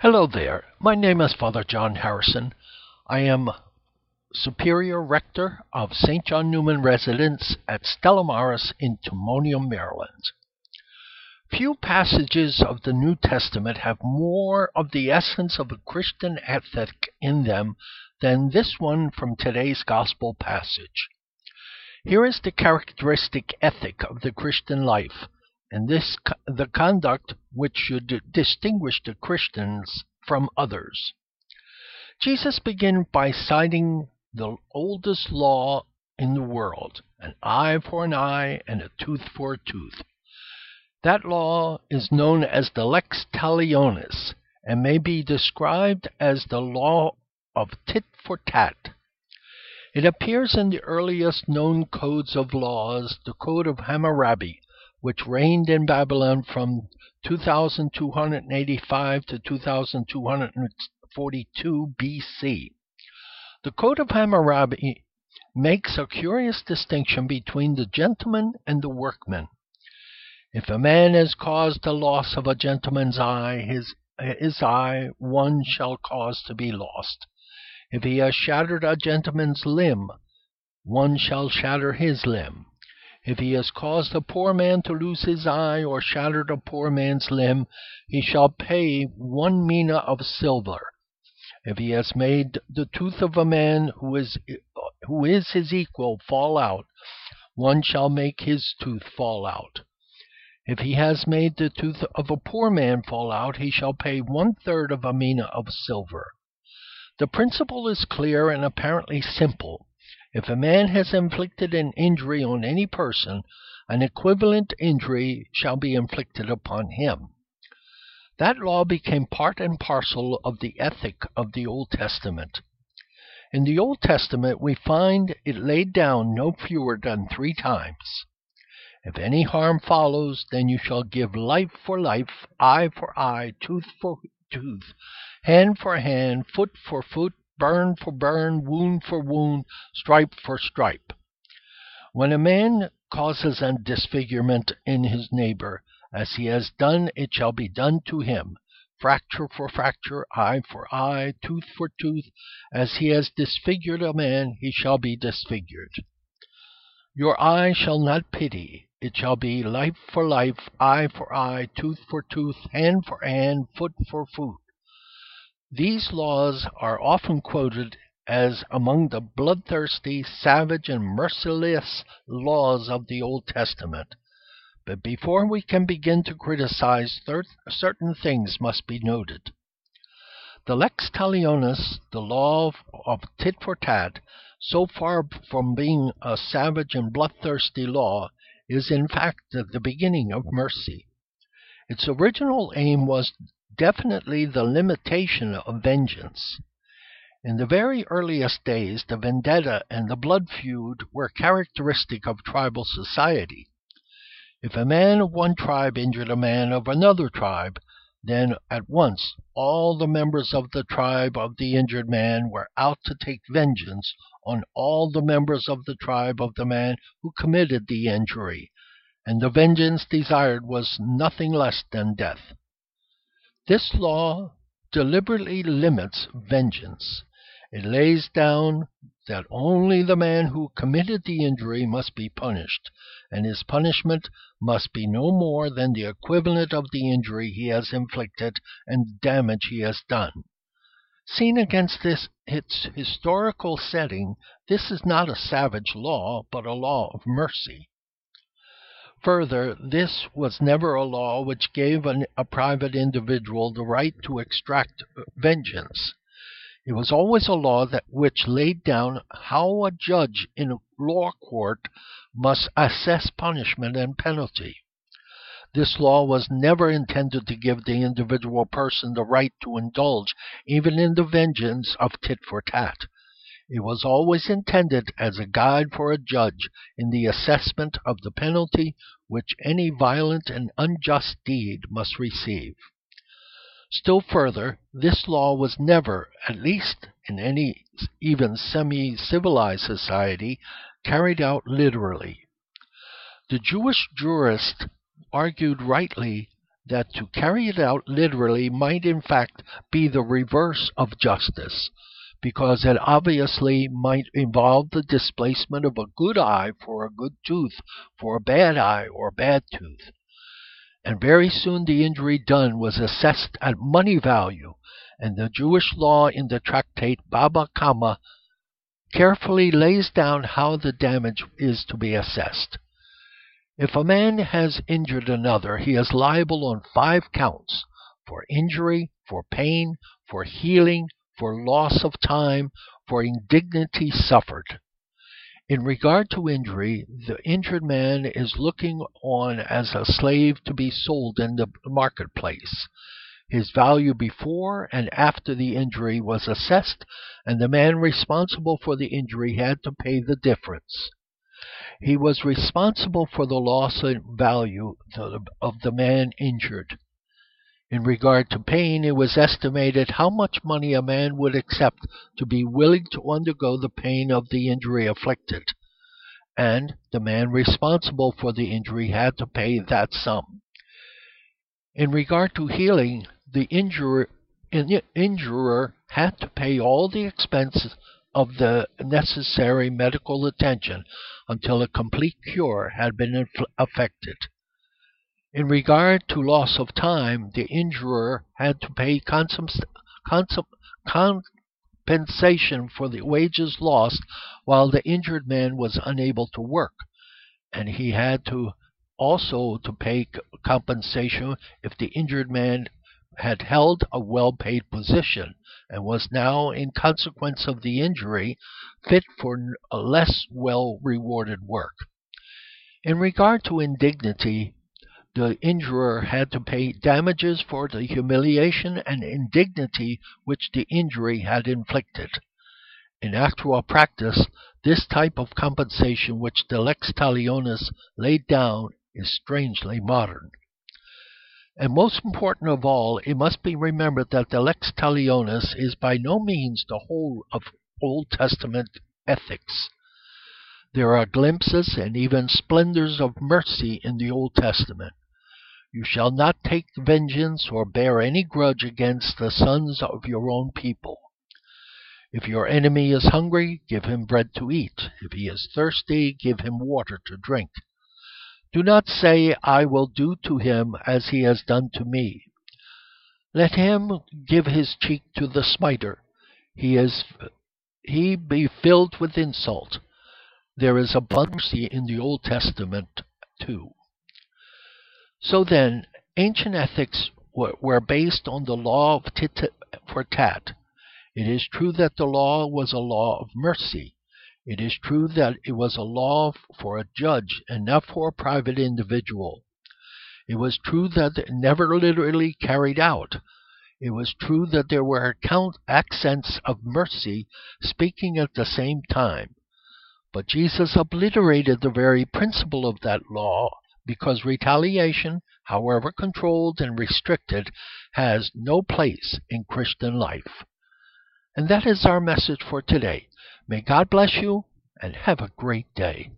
Hello there. My name is Father John Harrison. I am Superior Rector of St. John Newman Residence at Stella Maris in Timonium, Maryland. Few passages of the New Testament have more of the essence of a Christian ethic in them than this one from today's Gospel passage. Here is the characteristic ethic of the Christian life, and this the conduct which should distinguish the Christians from others. Jesus begins by citing the oldest law in the world an eye for an eye and a tooth for a tooth. That law is known as the lex talionis and may be described as the law of tit for tat. It appears in the earliest known codes of laws, the Code of Hammurabi, which reigned in Babylon from 2285 to 2242 BC. The Code of Hammurabi makes a curious distinction between the gentleman and the workman. If a man has caused the loss of a gentleman's eye, his, his eye one shall cause to be lost. If he has shattered a gentleman's limb, one shall shatter his limb. If he has caused a poor man to lose his eye, or shattered a poor man's limb, he shall pay one mina of silver. If he has made the tooth of a man who is who is his equal fall out, one shall make his tooth fall out. If he has made the tooth of a poor man fall out, he shall pay one third of a mina of silver. The principle is clear and apparently simple. If a man has inflicted an injury on any person, an equivalent injury shall be inflicted upon him. That law became part and parcel of the ethic of the Old Testament. In the Old Testament, we find it laid down no fewer than three times. If any harm follows, then you shall give life for life, eye for eye, tooth for tooth, hand for hand, foot for foot, burn for burn, wound for wound, stripe for stripe. When a man causes a disfigurement in his neighbor, as he has done, it shall be done to him. Fracture for fracture, eye for eye, tooth for tooth, as he has disfigured a man, he shall be disfigured. Your eye shall not pity, it shall be life for life, eye for eye, tooth for tooth, hand for hand, foot for foot. These laws are often quoted as among the bloodthirsty, savage, and merciless laws of the Old Testament. But before we can begin to criticize, certain things must be noted. The lex talionis, the law of tit for tat, so far from being a savage and bloodthirsty law, is in fact the beginning of mercy. Its original aim was definitely the limitation of vengeance. In the very earliest days, the vendetta and the blood feud were characteristic of tribal society. If a man of one tribe injured a man of another tribe, then at once all the members of the tribe of the injured man were out to take vengeance on all the members of the tribe of the man who committed the injury, and the vengeance desired was nothing less than death. This law deliberately limits vengeance. It lays down that only the man who committed the injury must be punished, and his punishment must be no more than the equivalent of the injury he has inflicted and the damage he has done. Seen against this its historical setting, this is not a savage law, but a law of mercy. Further, this was never a law which gave an, a private individual the right to extract vengeance. It was always a law that which laid down how a judge in a law court must assess punishment and penalty. This law was never intended to give the individual person the right to indulge even in the vengeance of tit for tat. It was always intended as a guide for a judge in the assessment of the penalty which any violent and unjust deed must receive. Still further, this law was never, at least in any even semi civilized society, carried out literally. The Jewish jurist argued rightly that to carry it out literally might in fact be the reverse of justice, because it obviously might involve the displacement of a good eye for a good tooth for a bad eye or bad tooth. And very soon the injury done was assessed at money value, and the Jewish law in the tractate Baba Kama carefully lays down how the damage is to be assessed. If a man has injured another, he is liable on five counts for injury, for pain, for healing, for loss of time, for indignity suffered. In regard to injury, the injured man is looking on as a slave to be sold in the marketplace. His value before and after the injury was assessed, and the man responsible for the injury had to pay the difference. He was responsible for the loss in value of the man injured. In regard to pain, it was estimated how much money a man would accept to be willing to undergo the pain of the injury afflicted, and the man responsible for the injury had to pay that sum. In regard to healing, the injurer, injurer had to pay all the expenses of the necessary medical attention until a complete cure had been effected. In regard to loss of time, the injurer had to pay compensation for the wages lost while the injured man was unable to work, and he had to also to pay compensation if the injured man had held a well paid position and was now, in consequence of the injury, fit for less well rewarded work. In regard to indignity, the injurer had to pay damages for the humiliation and indignity which the injury had inflicted. In actual practice, this type of compensation which the lex talionis laid down is strangely modern. And most important of all, it must be remembered that the Lex Talionis is by no means the whole of Old Testament ethics. There are glimpses and even splendors of mercy in the Old Testament. You shall not take vengeance or bear any grudge against the sons of your own people. If your enemy is hungry, give him bread to eat. If he is thirsty, give him water to drink. Do not say, I will do to him as he has done to me. Let him give his cheek to the smiter. He is he be filled with insult. There is abundance in the Old Testament too. So then, ancient ethics were based on the law of tit for tat. It is true that the law was a law of mercy, it is true that it was a law for a judge and not for a private individual. It was true that it never literally carried out. It was true that there were account accents of mercy speaking at the same time. But Jesus obliterated the very principle of that law because retaliation, however controlled and restricted, has no place in Christian life. And that is our message for today. May God bless you and have a great day.